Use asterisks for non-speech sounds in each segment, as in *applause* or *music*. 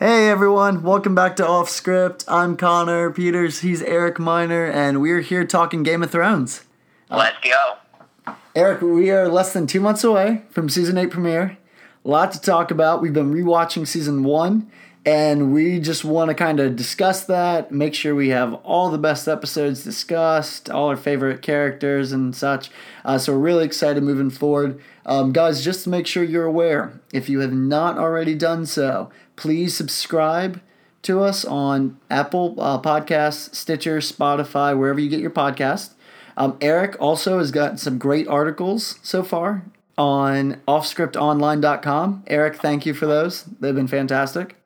Hey everyone, welcome back to Off Script. I'm Connor Peters, he's Eric Miner, and we're here talking Game of Thrones. Let's go. Eric, we are less than two months away from season eight premiere. A lot to talk about. We've been rewatching season one, and we just want to kind of discuss that, make sure we have all the best episodes discussed, all our favorite characters and such. Uh, so we're really excited moving forward. Um, guys, just to make sure you're aware, if you have not already done so, please subscribe to us on Apple uh, Podcasts, Stitcher, Spotify, wherever you get your podcast. Um, Eric also has got some great articles so far on offscriptonline.com. Eric, thank you for those. They've been fantastic.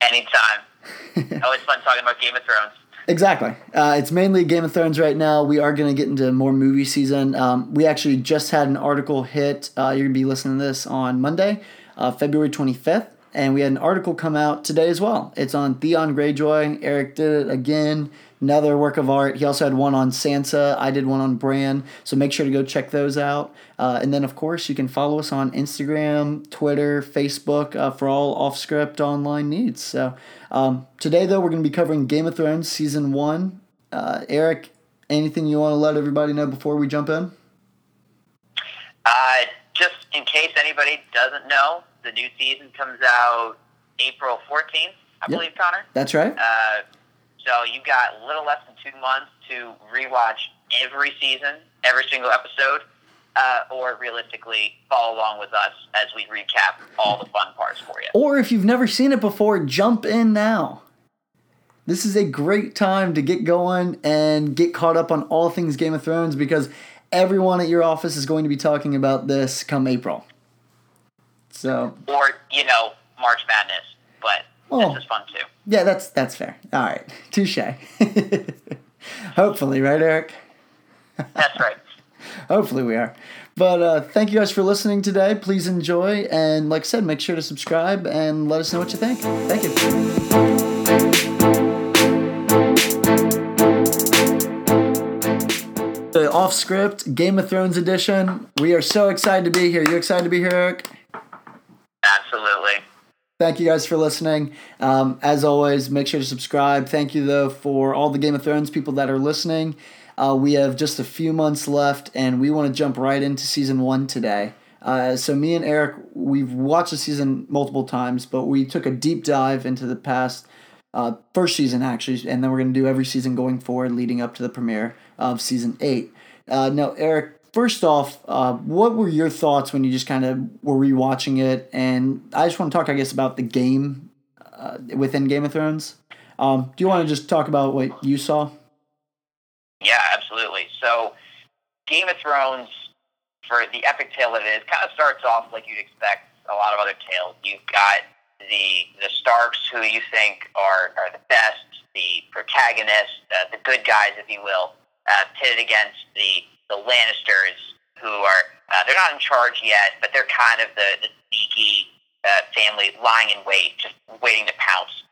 Anytime. *laughs* Always fun talking about Game of Thrones. Exactly. Uh, it's mainly Game of Thrones right now. We are going to get into more movie season. Um, we actually just had an article hit. Uh, you're going to be listening to this on Monday, uh, February 25th. And we had an article come out today as well. It's on Theon Greyjoy. Eric did it again. Another work of art. He also had one on Sansa. I did one on Bran. So make sure to go check those out. Uh, and then, of course, you can follow us on Instagram, Twitter, Facebook uh, for all off script online needs. So um, today, though, we're going to be covering Game of Thrones season one. Uh, Eric, anything you want to let everybody know before we jump in? Uh, just in case anybody doesn't know, the new season comes out April 14th, I Yep. believe, Connor. That's right. Uh, so you've got a little less than two months to rewatch every season, every single episode, uh, or realistically follow along with us as we recap all the fun parts for you. Or if you've never seen it before, jump in now. This is a great time to get going and get caught up on all things Game of Thrones because everyone at your office is going to be talking about this come April. So, Or, you know, March Madness, but Oh. this is fun too. yeah, that's that's fair. All right. *laughs* Touche. *laughs* Hopefully, right, Eric? That's right. *laughs* Hopefully we are. But uh, thank you guys for listening today. Please enjoy. And like I said, make sure to subscribe and let us know what you think. Thank you. The off script Game of Thrones edition. We are so excited to be here. You excited to be here, Eric? Absolutely. Thank you guys for listening. Um, as always, make sure to subscribe. Thank you, though, for all the Game of Thrones people that are listening. Uh, we have just a few months left, and we want to jump right into season one today. Uh, so, me and Eric, we've watched the season multiple times, but we took a deep dive into the past uh, first season, actually, and then we're going to do every season going forward leading up to the premiere of season eight. Uh, now, Eric, first off, uh, what were your thoughts when you just kind of were rewatching it? And I just want to talk, I guess, about the game uh, within Game of Thrones. Um, do you want to just talk about what you saw? Yeah, absolutely. So, Game of Thrones, for the epic tale it is, kind of starts off like you'd expect a lot of other tales. You've got the the Starks, who you think are, are the best, the protagonists, uh, the good guys, if you will, uh, pitted against the the Lannisters, who are uh, they're not in charge yet, but they're kind of the, the sneaky uh, family lying in wait, just waiting to pounce.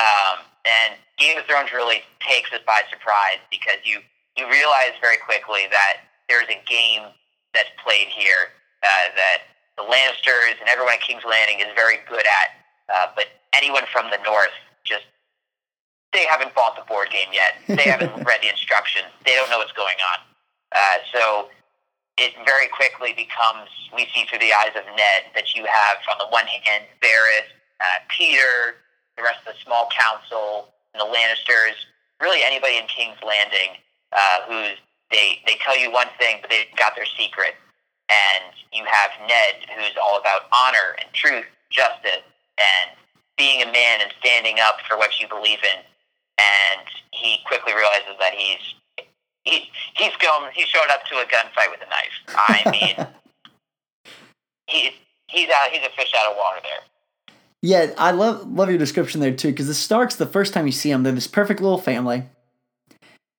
Um, and Game of Thrones really takes us by surprise because you you realize very quickly that there's a game that's played here uh, that the Lannisters and everyone at King's Landing is very good at, uh, but anyone from the North just they haven't bought the board game yet. They haven't *laughs* read the instructions. They don't know what's going on. Uh, so it very quickly becomes we see through the eyes of Ned that you have on the one hand Varys, uh, Petyr, the rest of the small council, and the Lannisters, really anybody in King's Landing uh, who's they they tell you one thing, but they've got their secret. And you have Ned, who's all about honor and truth, justice, and being a man and standing up for what you believe in. And he quickly realizes that he's he, he's going he showed up to a gunfight with a knife. I *laughs* mean, he he's out he's a fish out of water there. Yeah, I love love your description there too, because the Starks, the first time you see them, they're this perfect little family,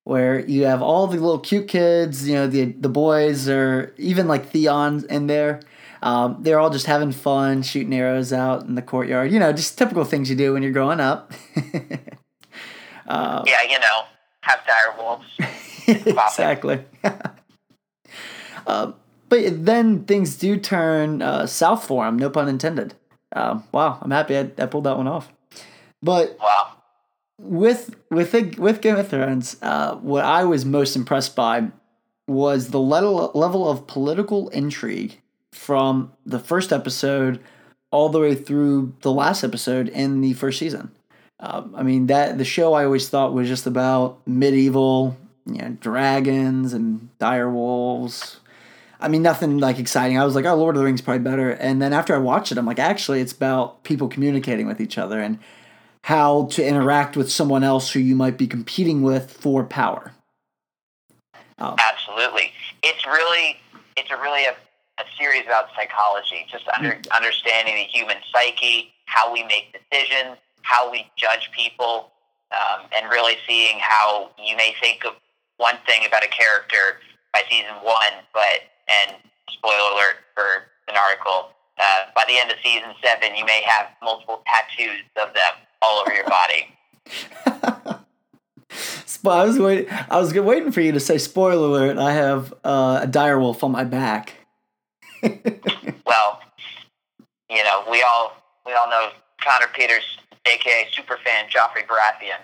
where you have all the little cute kids, you know, the the boys, or even like Theon in there. Um, they're all just having fun, shooting arrows out in the courtyard. You know, just typical things you do when you're growing up. *laughs* uh, Yeah, you know, have dire wolves. *laughs* exactly. *laughs* uh, but then things do turn uh, south for him, no pun intended. Um, wow, I'm happy I, I pulled that one off. But Wow. with with the, with Game of Thrones, uh, what I was most impressed by was the level level of political intrigue from the first episode all the way through the last episode in the first season. Um, I mean that the show I always thought was just about medieval, you know, dragons and dire wolves. I mean nothing like exciting. I was like, oh, Lord of the Rings is probably better. And then after I watched it, I'm like, actually, it's about people communicating with each other and how to interact with someone else who you might be competing with for power. Absolutely. It's really it's a really a, a series about psychology, just under, understanding the human psyche, how we make decisions, how we judge people, um, and really seeing how you may think of one thing about a character by season one, but and spoiler alert for an article. Uh, by the end of season seven, you may have multiple tattoos of them all over your body. *laughs* I was waiting. I was waiting for you to say spoiler alert. I have uh, a dire wolf on my back. *laughs* well, you know, we all we all know Connor Peters, aka Superfan Joffrey Baratheon.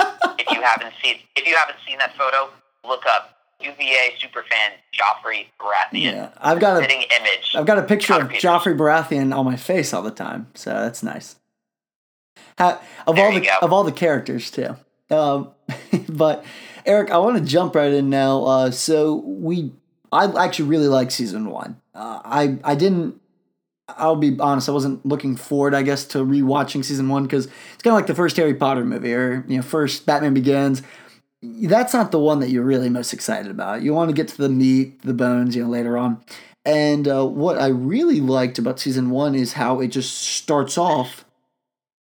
If you haven't seen if you haven't seen that photo, look up UVA Superfan Joffrey Baratheon. Yeah, I've got a Fitting image. I've got a picture of Joffrey Baratheon on my face all the time, so that's nice. Ha of There all the go. of all the characters too. Um, *laughs* but Eric, I want to jump right in now. Uh, so we, I actually really like season one. Uh, I I didn't. I'll be honest. I wasn't looking forward, I guess, to rewatching season one because it's kind of like the first Harry Potter movie or you know first Batman Begins. That's not the one that you're really most excited about. You want to get to the meat, the bones, you know, later on. And uh, what I really liked about season one is how it just starts off,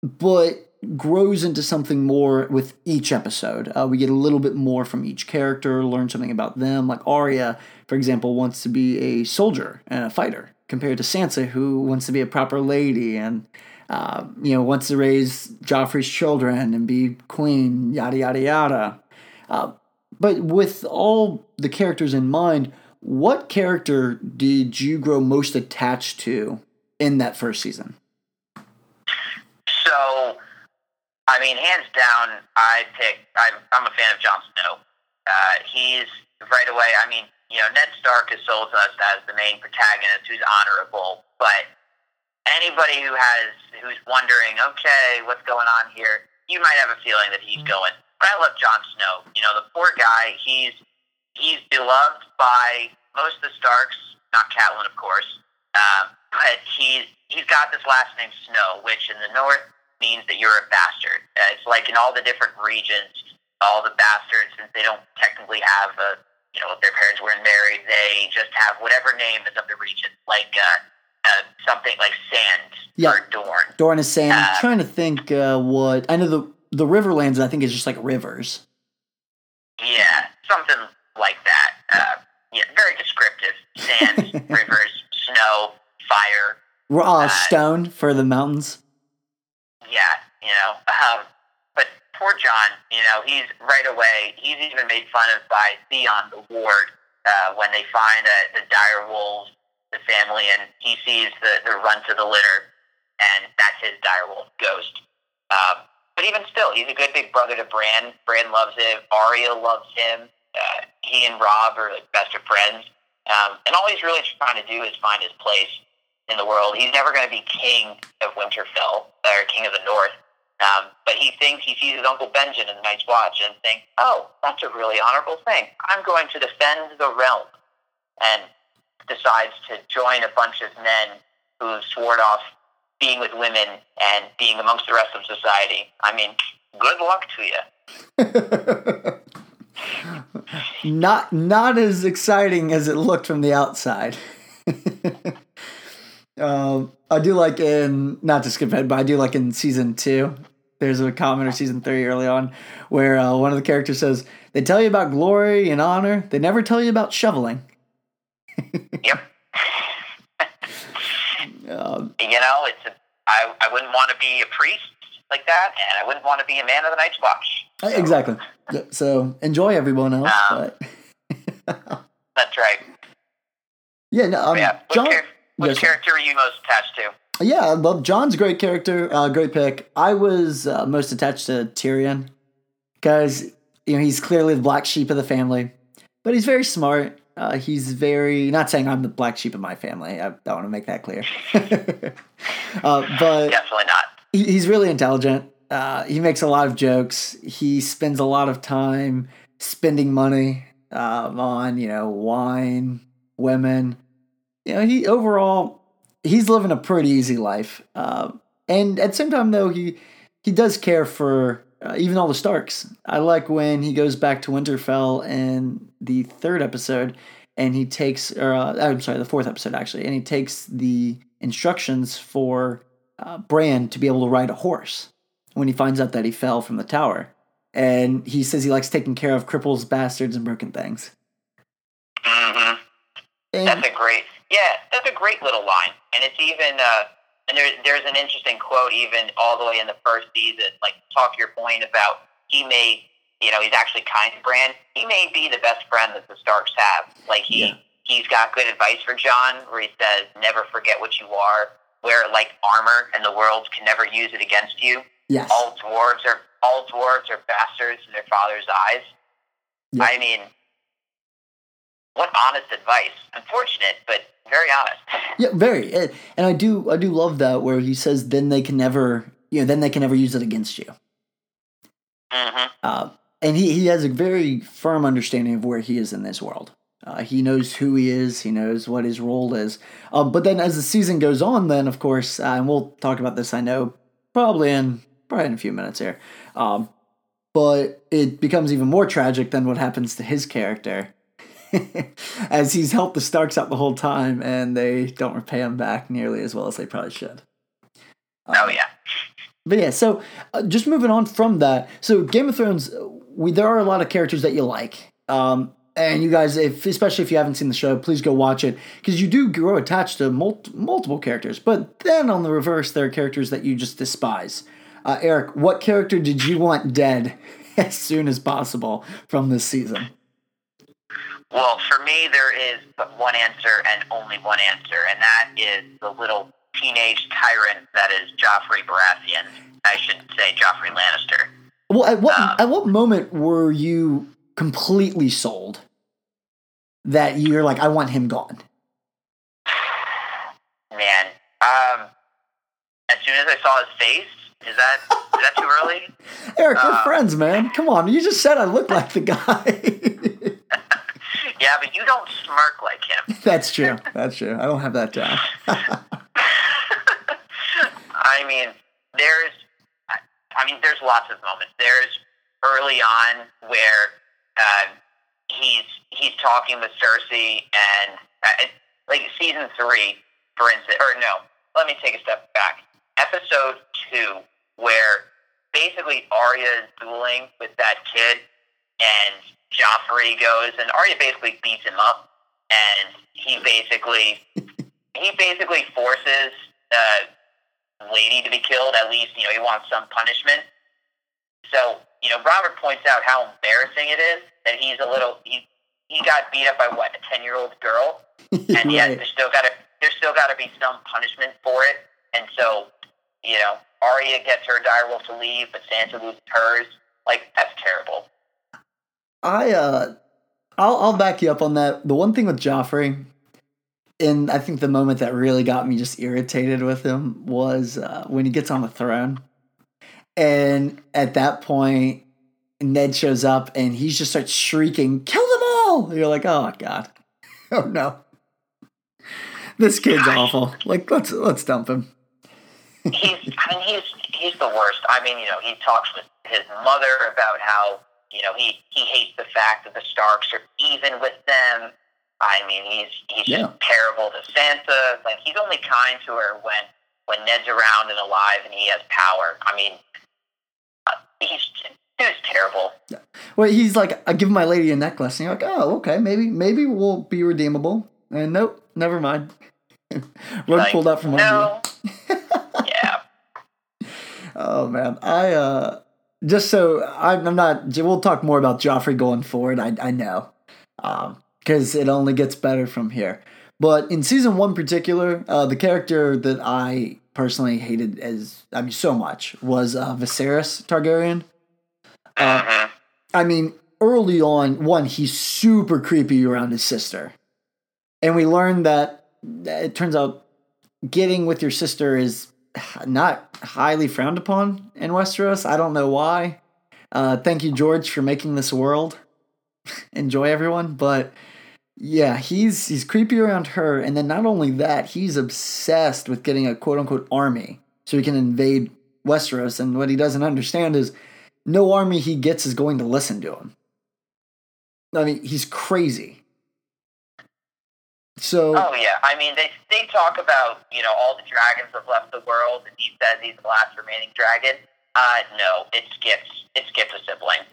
but grows into something more with each episode. Uh, we get a little bit more from each character, learn something about them. Like Arya, for example, wants to be a soldier and a fighter, compared to Sansa, who wants to be a proper lady and uh, you know wants to raise Joffrey's children and be queen. Yada yada yada. Uh, but with all the characters in mind, what character did you grow most attached to in that first season? So, I mean, hands down, I pick. I'm, I'm a fan of Jon Snow. Uh, he's right away. I mean, you know, Ned Stark is sold to us as the main protagonist who's honorable, but anybody who has who's wondering, okay, what's going on here, you might have a feeling that he's going. But I love Jon Snow. You know, the poor guy. He's he's beloved by most of the Starks, not Catelyn, of course. Um, but he's he's got this last name Snow, which in the North means that you're a bastard. Uh, it's like in all the different regions, all the bastards, since they don't technically have a, you know, if their parents weren't married, they just have whatever name is of the region, like uh, uh, something like Sand Yeah. or Dorne. Dorne is saying, I'm Uh, trying to think uh, what I know the the Riverlands. I think is just like rivers. Yeah, something like that. Uh, yeah, very descriptive. Sand, *laughs* rivers, snow, fire. Uh, stone for the mountains. Yeah, you know. Um, poor Jon, you know, he's right away. He's even made fun of by Theon the Ward uh, when they find uh, the dire wolves, the family, and he sees the the run to the litter, and that's his dire wolf ghost. Um, but even still, he's a good big brother to Bran. Bran loves him. Arya loves him. Uh, he and Robb are like best of friends. Um, and all he's really trying to do is find his place in the world. He's never going to be king of Winterfell or king of the North. Um, but he thinks he sees his uncle Benjamin in the Night's Watch and thinks, "Oh, that's a really honorable thing. I'm going to defend the realm," and decides to join a bunch of men who sworn off being with women and being amongst the rest of society. I mean, good luck to you. *laughs* not not as exciting as it looked from the outside. *laughs* um, I do like in not to skip ahead, but I do like in season two. There's a comment or season three early on where uh, one of the characters says, "They tell you about glory and honor. They never tell you about shoveling." *laughs* Yep. Um, You know, it's a, I, I wouldn't want to be a priest like that, and I wouldn't want to be a man of the Night's Watch. So, exactly. So enjoy everyone else, Um, but *laughs* That's right. yeah, no, um, yeah. What, Jon. char- what yes, character are you most attached to? Yeah, I love Jon's a great character, uh, great pick. I was uh, most attached to Tyrion because you know he's clearly the black sheep of the family, but he's very smart. Uh, he's very not saying I'm the black sheep of my family. I, I want to make that clear. *laughs* uh, but Definitely not. he, he's really intelligent. Uh, he makes a lot of jokes. He spends a lot of time spending money um, on you know wine, women. You know, he overall he's living a pretty easy life. Uh, and at the same time, though, he he does care for uh, even all the Starks. I like when he goes back to Winterfell in the third episode, and he takes, or uh, I'm sorry, the fourth episode actually, and he takes the instructions for uh, Bran to be able to ride a horse when he finds out that he fell from the tower. And he says he likes taking care of cripples, bastards, and broken things. hmm And That's a great, yeah, that's a great little line, and it's even, uh, and there's there's an interesting quote even all the way in the first season. Like talk to your point about he may, you know, he's actually kind to Bran. He may be the best friend that the Starks have. Like he Yeah. he's got good advice for Jon, where he says, "Never forget what you are. Wear it like armor, and the world can never use it against you. yes, All dwarves are all dwarves are bastards in their father's eyes." Yeah. I mean, what honest advice. Unfortunate, but very honest. Yeah, very. And I do I do love that where he says then they can never you know then they can never use it against you. hmm Uh, and he he has a very firm understanding of where he is in this world. Uh, he knows who he is. He knows what his role is. Um, but then as the season goes on, then of course, uh, and we'll talk about this. I know probably in probably in a few minutes here. Um, but it becomes even more tragic than what happens to his character. *laughs* as he's helped the Starks out the whole time, and they don't repay him back nearly as well as they probably should. Oh yeah. But yeah, so uh, just moving on from that. So Game of Thrones, we there are a lot of characters that you like, um, and you guys, if especially if you haven't seen the show, please go watch it because you do grow attached to mul- multiple characters. But then on the reverse, there are characters that you just despise. Uh, Eric, what character did you want dead *laughs* as soon as possible from this season? Well, for me, there is but one answer and only one answer, and that is the little teenage tyrant that is Joffrey Baratheon. I should say Joffrey Lannister. Well, at what Um, at what moment were you completely sold that you're like, I want him gone? Man, um, as soon as I saw his face, is that is that too early? *laughs* Eric, we're Uh, friends, man. Come on, you just said I look like the guy. *laughs* Yeah, but you don't smirk like him. *laughs* That's true. That's true. I don't have that down. *laughs* I mean, there's, I- I mean, there's lots of moments. There's early on where uh, he's he's talking with Cersei, and uh, like season three, for instance, or no, let me take a step back. Episode two, where basically Arya is dueling with that kid, and Joffrey goes, and Arya basically beats him up, and he basically he basically forces uh, Lady to be killed. At least you know he wants some punishment. So you know Robert points out how embarrassing it is that he's a little he he got beat up by what a ten year old girl, *laughs* and yet Right. there's still got to there's still got to be some punishment for it. And so you know Arya gets her direwolf to leave, but Sansa loses hers. Like that's terrible. I uh, I'll I'll back you up on that. The one thing with Joffrey, and I think the moment that really got me just irritated with him was uh, when he gets on the throne, and at that point, Ned shows up and he just starts shrieking, "Kill them all!" You're like, "Oh god, *laughs* oh no." This kid's awful. Like let's let's dump him. he's I mean he's he's the worst. I mean, you know, he talks with his mother about how, you know, he, he hates the fact that the Starks are even with them. I mean, he's he's Yeah. just terrible to Sansa. Like he's only kind to her when when Ned's around and alive and he has power. I mean, uh, he's dude's terrible. Well, he's like, I give my lady a necklace, and you're like, oh, okay, maybe maybe we'll be redeemable. And nope, never mind. *laughs* Rug Like, pulled out from under you. no. *laughs* yeah. Oh man, I uh, just so I'm, I'm not. We'll talk more about Joffrey going forward. I I know, because it only gets better from here. But in season one, in particular, uh, the character that I personally hated as I mean so much was uh, Viserys Targaryen. Uh, Mhm. I mean, early on, one he's super creepy around his sister, and we learned that it turns out getting with your sister is not highly frowned upon in Westeros. I don't know why. Uh, thank you, George, for making this world. *laughs* Enjoy, everyone. But yeah, he's he's creepy around her, and then not only that, he's obsessed with getting a quote unquote army so he can invade Westeros. And what he doesn't understand is no army he gets is going to listen to him. I mean, he's crazy. So Oh yeah, I mean they they talk about you know all the dragons have left the world, and he says he's the last remaining dragon. Uh, no, it skips it skips a sibling.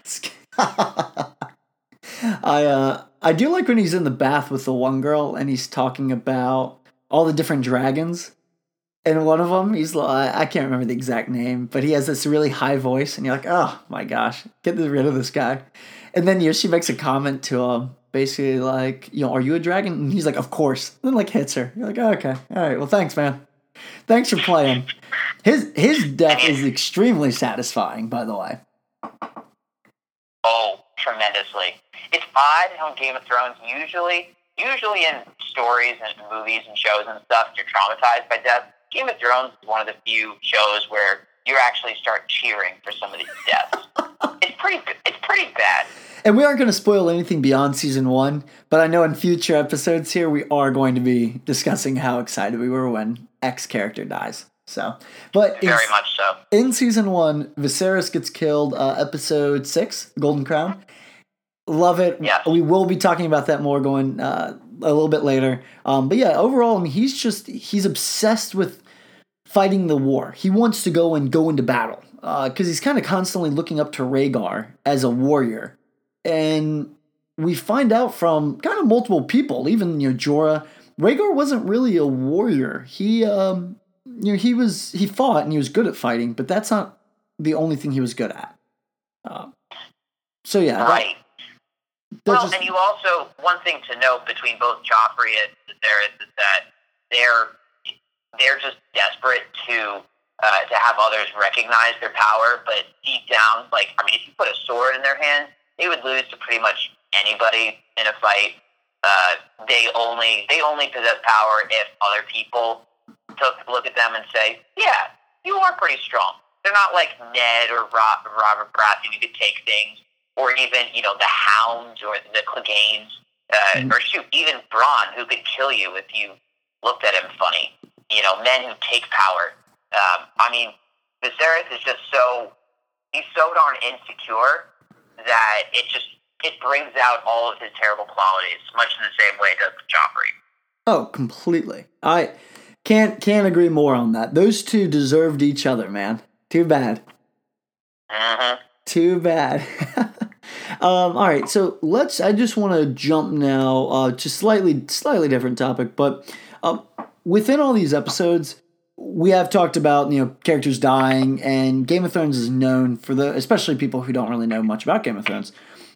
*laughs* I uh I do like when he's in the bath with the one girl and he's talking about all the different dragons. And one of them, he's like, I can't remember the exact name, but he has this really high voice, and you're like, oh my gosh, get rid of this guy. And then she makes a comment to him, basically like, you know, are you a dragon? And he's like, of course. And then like hits her. You're like, oh, okay, all right, well, thanks, man. Thanks for playing. His his death is extremely satisfying, by the way. Oh, tremendously. It's odd how Game of Thrones usually usually in stories and movies and shows and stuff you're traumatized by death. Game of Thrones is one of the few shows where you actually start cheering for some of these deaths. it's pretty it's pretty bad. And we aren't going to spoil anything beyond season one, but I know in future episodes here we are going to be discussing how excited we were when X character dies. So, but in, much so. in season one, Viserys gets killed. Uh, episode six, Golden Crown. Love it. Yes. We will be talking about that more going uh, a little bit later. Um, but yeah, overall, I mean, he's just he's obsessed with fighting the war. He wants to go and go into battle because he's kind of constantly looking up to Rhaegar as a warrior, and we find out from kind of multiple people, even you know Jorah. Rhaegar wasn't really a warrior. He um, you know he was he fought and he was good at fighting, but that's not the only thing he was good at. Uh, so yeah, Right. that Well, just- and you also one thing to note between both Joffrey and Viserys is that they're they're just desperate to uh, to have others recognize their power, but deep down, like I mean, if you put a sword in their hand, they would lose to pretty much anybody in a fight. Uh, they only they only possess power if other people took a look at them and say, "Yeah, you are pretty strong." They're not like Ned or Rob, Robert Baratheon who could take things, or even you know the Hounds or the Cleganes, uh, Mhm. or shoot, even Bronn who could kill you if you looked at him funny. You know, men who take power. Um, I mean, Viserys is just so he's so darn insecure that it just it brings out all of his terrible qualities, much in the same way it does with Joffrey. Oh, completely. I can't can't agree more on that. Those two deserved each other, man. Too bad. hmm Too bad. *laughs* um, all right, so let's. I just want to jump now uh, to slightly slightly different topic, but um, within all these episodes, we have talked about you know characters dying, and Game of Thrones is known for the, especially people who don't really know much about Game of Thrones.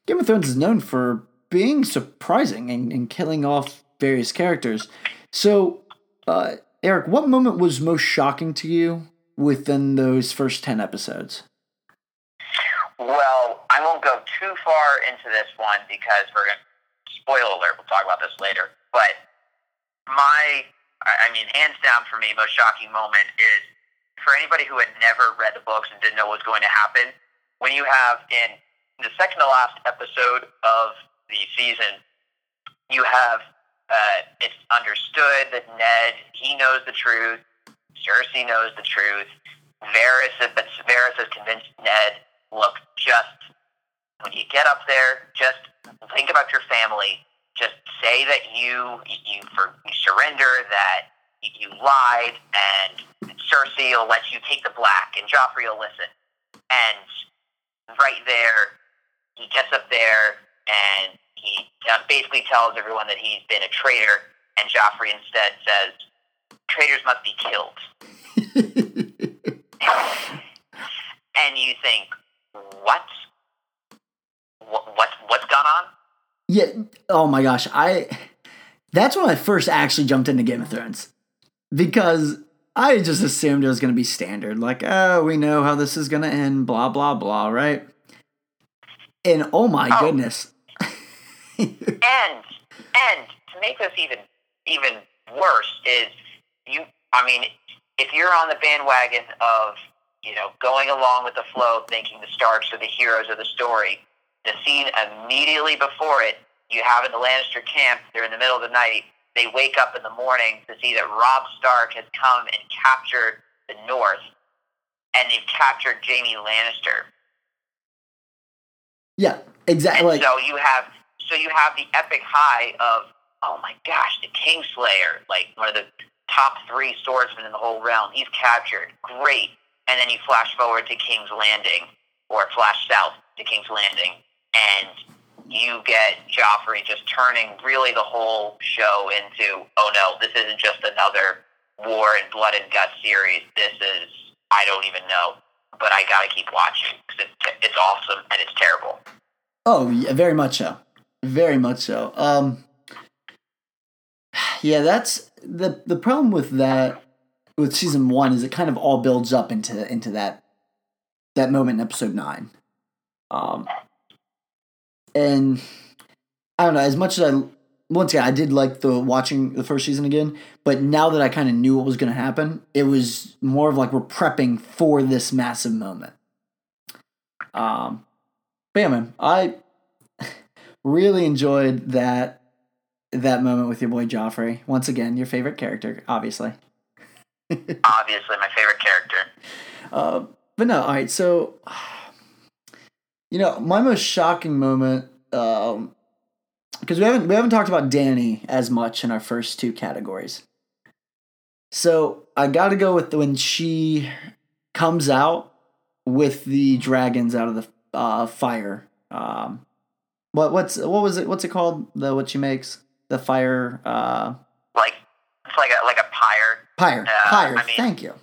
Game of Thrones is known for being surprising and, and killing off various characters. So, uh, Eric, what moment was most shocking to you within those first ten episodes? Well, I won't go too far into this one because we're going to spoil alert. We'll talk about this later. But my, I mean, hands down for me, most shocking moment is for anybody who had never read the books and didn't know what was going to happen. When you have in the second to last episode of the season, you have uh, it's understood that Ned he knows the truth, Cersei knows the truth. Varys, but Varys has convinced Ned look, just when you get up there, just think about your family. Just say that you you, for, you surrender, that you lied, and Cersei will let you take the black, and Joffrey will listen. And right there, he gets up there and he uh, basically tells everyone that he's been a traitor, and Joffrey instead says, "Traitors must be killed." *laughs* and you think, what? What, what what's gone on? Yeah. Oh my gosh. I. That's when I first actually jumped into Game of Thrones because I just assumed it was going to be standard. Like, oh, we know how this is going to end, blah, blah, blah, right? And oh my Oh. goodness. *laughs* and and to make this even even worse is you I mean if you're on the bandwagon of you know going along with the flow thinking the Starks are the heroes of the story the scene immediately before it you have in the Lannister camp they're in the middle of the night they wake up in the morning to see that Robb Stark has come and captured the North and they've captured Jaime Lannister yeah, exactly. and so you have so you have the epic high of oh my gosh, the Kingslayer, like one of the top three swordsmen in the whole realm. He's captured. Great. And then you flash forward to King's Landing or flash south to King's Landing and you get Joffrey just turning really the whole show into, oh no, this isn't just another war and blood and guts series. This is, I don't even know, but I gotta keep watching because it's, it's awesome and it's terrible. oh, yeah, very much so. Very much so. Um, yeah, that's the the problem with that with season one is it kind of all builds up into into that that moment in episode nine. Um, and I don't know. As much as I once again I did like the watching the first season again, but now that I kind of knew what was going to happen, it was more of like we're prepping for this massive moment. Um, but yeah, man, I really enjoyed that that moment with your boy Joffrey. Once again, your favorite character, obviously. Obviously, my favorite character. *laughs* Uh, but no, all right. So, you know, my most shocking moment, um, because we haven't we haven't talked about Dany as much in our first two categories. So I got to go with when she comes out with the dragons out of the uh, fire. Um, what what's what was it? What's it called? The what she makes the fire uh, Like it's like a like a pyre. pyre Uh, pyre. I mean- thank you.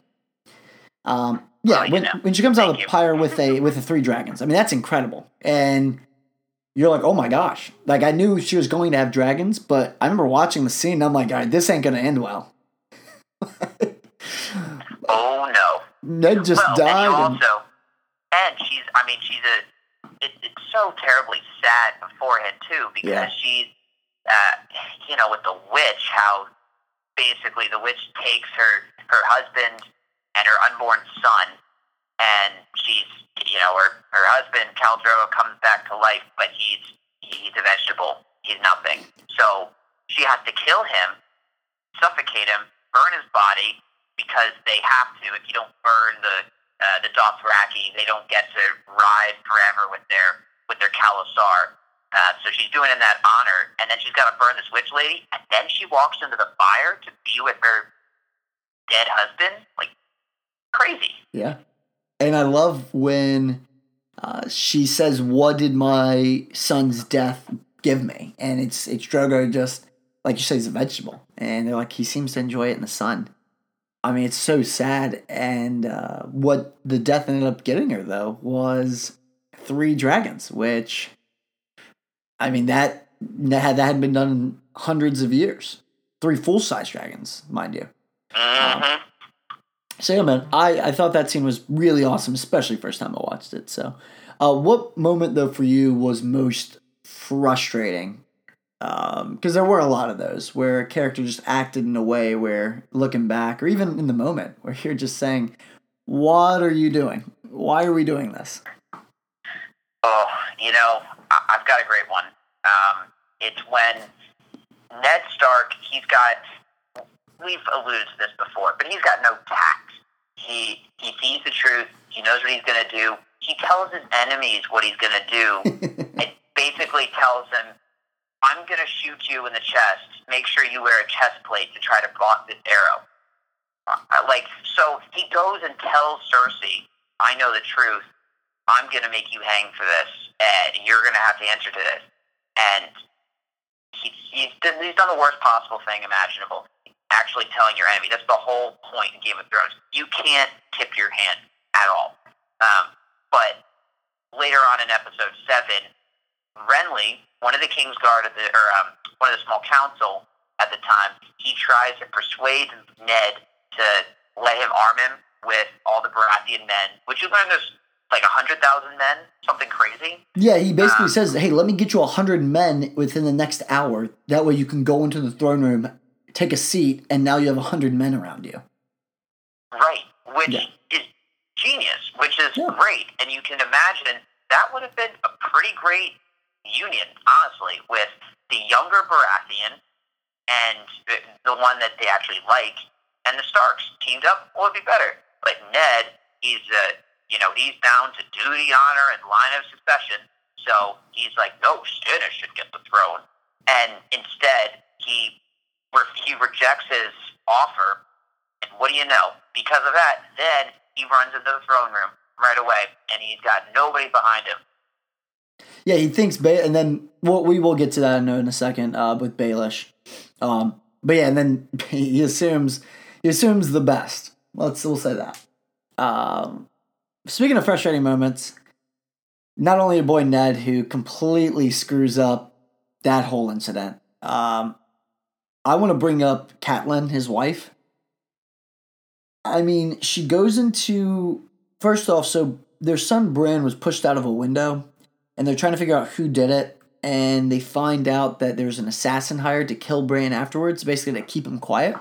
Um, yeah, you when know. when she comes out of the you. pyre with a with the three dragons, I mean that's incredible. And you're like, oh my gosh! Like I knew she was going to have dragons, but I remember watching the scene. and I'm like, all right, this ain't gonna end well. *laughs* Oh no. Ned just well, died. and and- also, and she's. I mean, she's a. It, it's so terribly sad beforehand too because Yeah. she's, uh, you know, with the witch, how basically the witch takes her her husband and her unborn son, and she's, you know, her her husband Khal Drogo comes back to life, but he's he's a vegetable. He's nothing. So she has to kill him, suffocate him, burn his body because they have to. If you don't burn the uh, the Dothraki, they don't get to ride forever with their with their khalasar. Uh, so she's doing in that honor, and then she's got to burn this witch lady, and then she walks into the fire to be with her dead husband. Like crazy. Yeah. And I love when uh, she says, What did my son's death give me? And it's it's Drogo just like you say, he's a vegetable. And they're like, he seems to enjoy it in the sun. I mean, it's so sad. And uh, what the death ended up getting her though was three dragons, which I mean that that had that had been done in hundreds of years. Three full size dragons, mind you. Mm-hmm. So yeah, man, I, I thought that scene was really awesome, especially first time I watched it. So, uh, what moment though for you was most frustrating? Because there were a lot of those where a character just acted in a way where, looking back, or even in the moment, where you're just saying, "What are you doing? Why are we doing this?" Oh, you know, I- I've got a great one. Um, it's when Ned Stark, he's got, we've alluded to this before, but he's got no tact. He, he sees the truth. He knows what he's going to do. He tells his enemies what he's going to do. *laughs* it basically tells them, I'm going to shoot you in the chest. Make sure you wear a chest plate to try to block this arrow. Uh, like, so he goes and tells Cersei, I know the truth. I'm going to make you hang for this, and you're going to have to answer to this. And he, he's, done, he's done the worst possible thing imaginable. Actually telling your enemy. That's the whole point in Game of Thrones. You can't tip your hand at all. Um, but later on in episode 7, Renly, one of the King's Guard, of the, or um, one of the small council at the time, he tries to persuade Ned to let him arm him with all the Baratheon men, which you learn there's like a hundred thousand men, something crazy. Yeah, he basically Um, says, "Hey, let me get you a hundred men within the next hour. That way, you can go into the throne room, take a seat, and now you have a hundred men around you." Right, which Yeah. is genius, which is Yeah. great. And you can imagine that would have been a pretty great union, honestly, with the younger Baratheon and the- one that they actually like and the Starks teamed up. Would be better? But Ned, he's uh, you know, he's bound to duty, honor, and line of succession. So he's like, no, Stannis should get the throne. And instead, he he rejects his offer and what do you know? Because of that, then he runs into the throne room right away, and he's got nobody behind him. Yeah, he thinks, ba- and then well, we will get to that in a, in a second uh, with Baelish. Um, but yeah, and then *laughs* he assumes he assumes the best. Let's we'll say that. Um, speaking of frustrating moments, not only your boy Ned who completely screws up that whole incident. Um, I want to bring up Catelyn, his wife. I mean, she goes into first off, so their son Bran was pushed out of a window and they're trying to figure out who did it. And they find out that there's an assassin hired to kill Bran afterwards, basically to keep him quiet.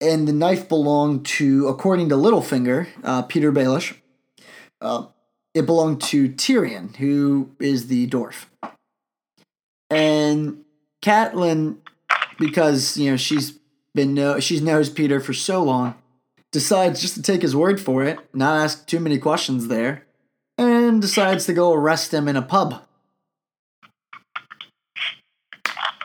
And the knife belonged to, according to Littlefinger, uh, Petyr Baelish, uh, it belonged to Tyrion, who is the dwarf. And Catelyn, because you know she's been know she knows Petyr for so long, decides just to take his word for it, not ask too many questions there, and decides to go arrest him in a pub.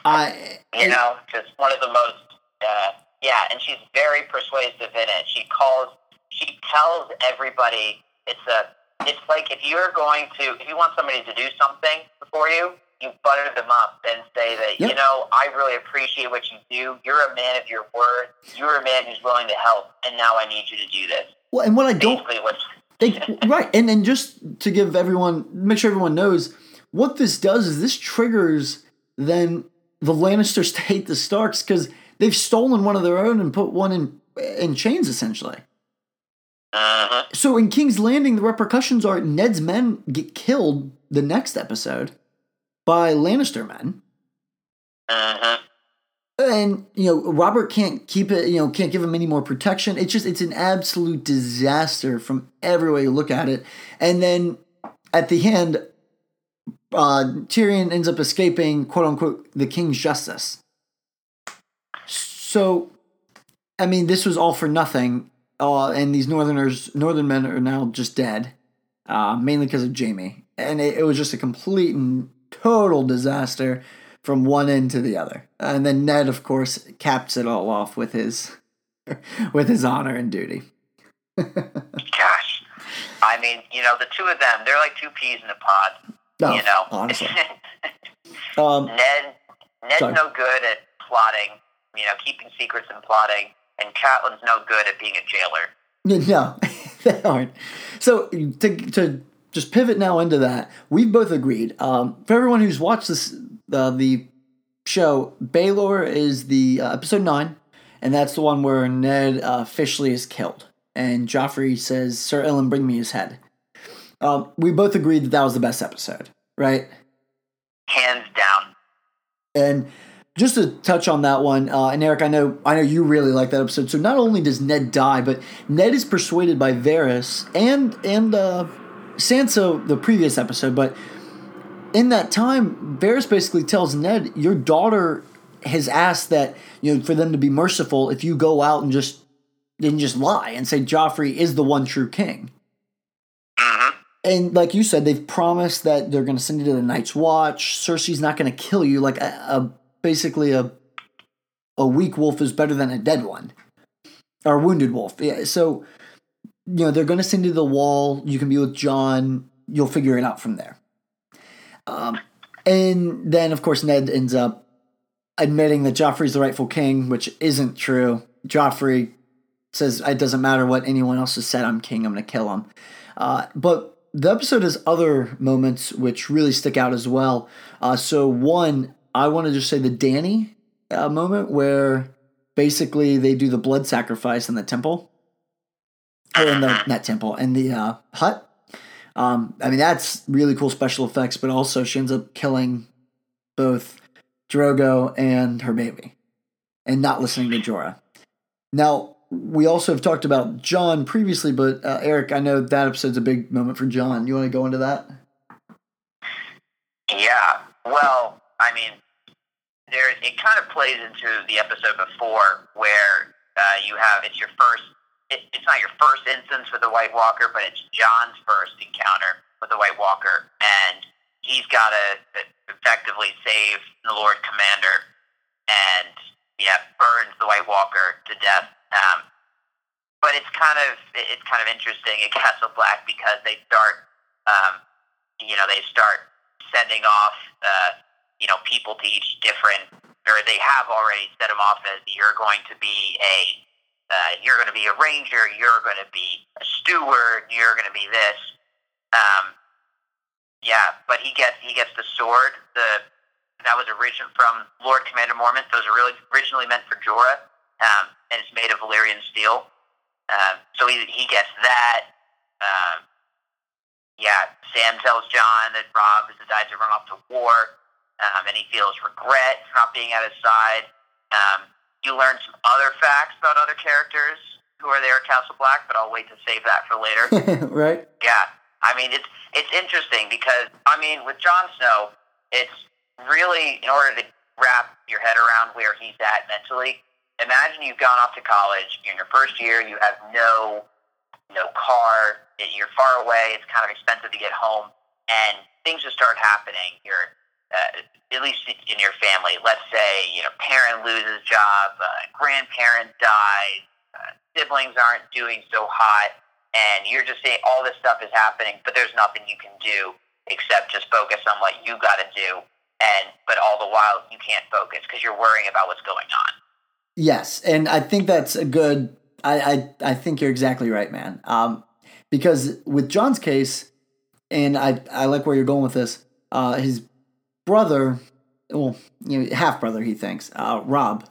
I You know, just one of the most, uh, yeah, and she's very persuasive in it. She calls, she tells everybody it's a, it's like if you're going to, if you want somebody to do something for you, you butter them up and say that, Yep. you know, I really appreciate what you do. You're a man of your word. You're a man who's willing to help, and now I need you to do this. well, and what I don't Basically, *laughs* They, right, and and just to give everyone, make sure everyone knows what this does is this triggers then the Lannisters to hate the Starks because they've stolen one of their own and put one in in chains essentially. uh huh. So in King's Landing, the repercussions are Ned's men get killed the next episode by Lannister men. uh and you know Robert can't keep it. You know can't give him any more protection. It's just it's an absolute disaster from every way you look at it. And then at the end, uh, Tyrion ends up escaping quote unquote the king's justice. So, I mean, this was all for nothing. Uh, and these Northerners, Northern men, are now just dead, uh, mainly because of Jaime. And it, it was just a complete and total disaster from one end to the other. And then Ned, of course, caps it all off with his *laughs* with his honor and duty. *laughs* Gosh. I mean, you know, the two of them, they're like two peas in a pod. No, you know, honestly. *laughs* Um, Ned, Ned's Sorry. no good at plotting, you know, keeping secrets and plotting, and Catelyn's no good at being a jailer. No, they aren't. So to to just pivot now into that, we've both agreed. Um, for everyone who's watched this uh, the show, Baelor is the uh, episode nine, and that's the one where Ned uh, officially is killed, and Joffrey says, "Ser Ilyn, bring me his head." Um, we both agreed that that was the best episode, right? Hands down. And just to touch on that one, uh, and Eric, I know I know you really like that episode. So not only does Ned die, but Ned is persuaded by Varys and and uh, Sansa the previous episode. But in that time, Varys basically tells Ned, "Your daughter has asked that you know for them to be merciful if you go out and just and just lie and say Joffrey is the one true king." hmm And like you said, they've promised that they're going to send you to the Night's Watch. Cersei's not going to kill you. Like a, a basically a a weak wolf is better than a dead one or a wounded wolf. Yeah. So you know they're going to send you to the wall. You can be with Jon. You'll figure it out from there. Um, and then of course Ned ends up admitting that Joffrey's the rightful king, which isn't true. Joffrey says it doesn't matter what anyone else has said. I'm king. I'm going to kill him. Uh, but the episode has other moments which really stick out as well. Uh, so one, I want to just say the Dany uh, moment where basically they do the blood sacrifice in the temple. In the not temple in the uh, hut. Um, I mean that's really cool special effects, but also she ends up killing both Drogo and her baby, and not listening to Jorah. Now we also have talked about Jon previously, but uh, Eric, I know that episode's a big moment for Jon. You want to go into that? Yeah. Well, I mean, there it kind of plays into the episode before where uh, you have it's your first. It, it's not your first instance with a White Walker, but it's Jon's first encounter with a White Walker, and he's got to effectively save the Lord Commander, and yeah, burns the White Walker to death. Um, but it's kind of it's kind of interesting at *laughs* Castle Black because they start, um, you know, they start sending off, uh, you know, people to each different, or they have already set them off as you're going to be a, uh, you're going to be a ranger, you're going to be a steward, you're going to be this. Um, yeah, but he gets he gets the sword. The that was origin from Lord Commander Mormont. Those are really originally meant for Jorah, um, and it's made of Valyrian steel. Um, so he he gets that. Um, yeah, Sam tells Jon that Robb has decided to run off to war, um, and he feels regret for not being at his side. Um, you learn some other facts about other characters who are there at Castle Black, but I'll wait to save that for later. *laughs* right? Yeah, I mean it's it's interesting because I mean with Jon Snow, it's really in order to wrap your head around where he's at mentally. Imagine you've gone off to college you're in your first year, you have no no car, you're far away, it's kind of expensive to get home, and things just start happening. You're, uh, at least in your family, let's say, you know, parent loses job, uh, grandparent dies, uh, siblings aren't doing so hot, and you're just seeing all this stuff is happening, but there's nothing you can do except just focus on what you got to do. And but all the while you can't focus because you're worrying about what's going on. Yes, and I think that's a good I, I, I think you're exactly right, man. Um, because with Jon's case, and I, I like where you're going with this. Uh, his brother, well, you know, half brother, he thinks, uh, Robb,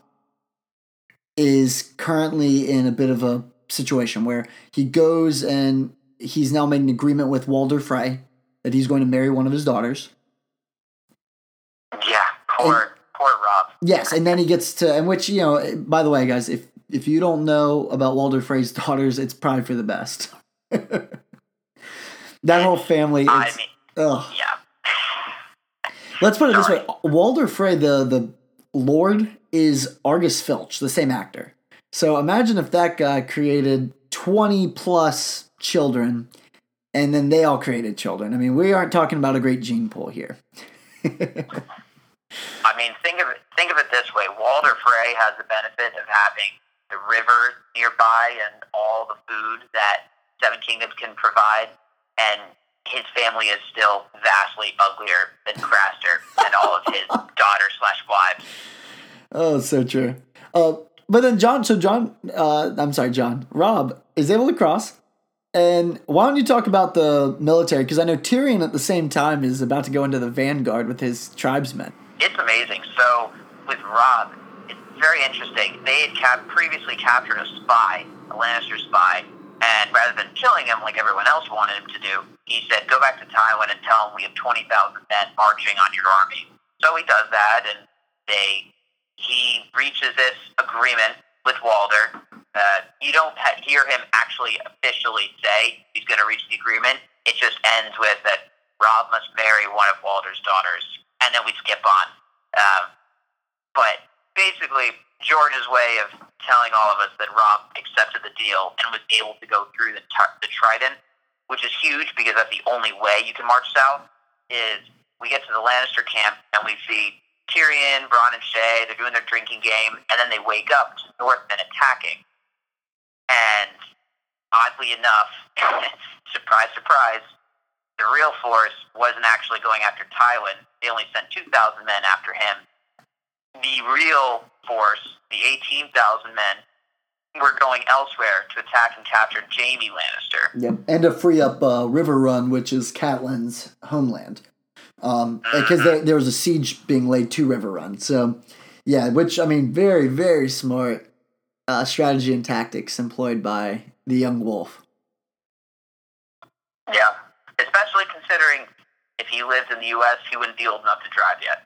is currently in a bit of a situation where he goes and he's now made an agreement with Walder Frey that he's going to marry one of his daughters. Yeah, poor, and, poor Robb. Yes, and then he gets to, and which you know, by the way, guys, if if you don't know about Walder Frey's *laughs* daughters, it's probably for the best. *laughs* that whole family. I mean, ugh. yeah. Let's put it this way: Walder Frey, the the Lord, is Argus Filch, the same actor. So imagine if that guy created twenty plus children, and then they all created children. I mean, we aren't talking about a great gene pool here. *laughs* I mean, think of it. Think of it this way: Walder Frey has the benefit of having the rivers nearby and all the food that Seven Kingdoms can provide, and his family is still vastly uglier than Craster and all of his *laughs* daughters slash wives. Oh, so true. Uh, but then Jon, so Jon, uh, I'm sorry, Jon, Robb is able to cross. And why don't you talk about the military? Because I know Tyrion at the same time is about to go into the vanguard with his tribesmen. It's amazing. So with Robb, it's very interesting. They had cap- previously captured a spy, a Lannister spy, and rather than killing him like everyone else wanted him to do, he said, "Go back to Tywin and tell him we have twenty thousand men marching on your army." So he does that, and they he reaches this agreement with Walder. Uh, you don't ha- hear him actually officially say he's going to reach the agreement. It just ends with that Robb must marry one of Walder's daughters, and then we skip on. Um, but basically George's way of telling all of us that Robb accepted the deal and was able to go through the, the Trident, which is huge because that's the only way you can march south. Is we get to the Lannister camp and we see Tyrion, Bronn, and Shae. They're doing their drinking game, and then they wake up to Northmen attacking. And oddly enough, *laughs* surprise, surprise, the real force wasn't actually going after Tywin. They only sent 2,000 men after him the real force, the 18,000 men, were going elsewhere to attack and capture Jaime Lannister. Yep, and to free up uh, Riverrun, which is Catelyn's homeland. Um, because mm-hmm. there, there was a siege being laid to Riverrun. So, yeah, which, I mean, very, very smart uh, strategy and tactics employed by the young wolf. Yeah, especially considering if he lives in the U.S., he wouldn't be old enough to drive yet.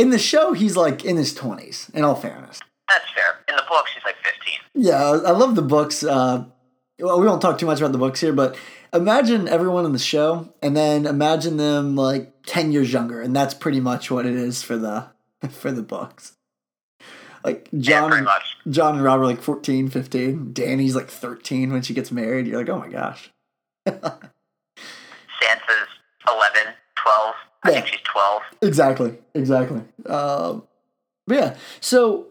In the show, he's like in his twenties. In all fairness, That's fair. In the books, he's like 15. yeah, I love the books. Uh, well, we won't talk too much about the books here, but imagine everyone in the show, and then imagine them like ten years younger, and that's pretty much what it is for the *laughs* for the books. Like Jon, much. Jon and Robb are like 14, 15. Dany's like 13 when she gets married. You're like, oh my gosh. *laughs* Sansa's 11, 12. I Yeah. think she's 12. Exactly. Exactly. Um, but yeah. So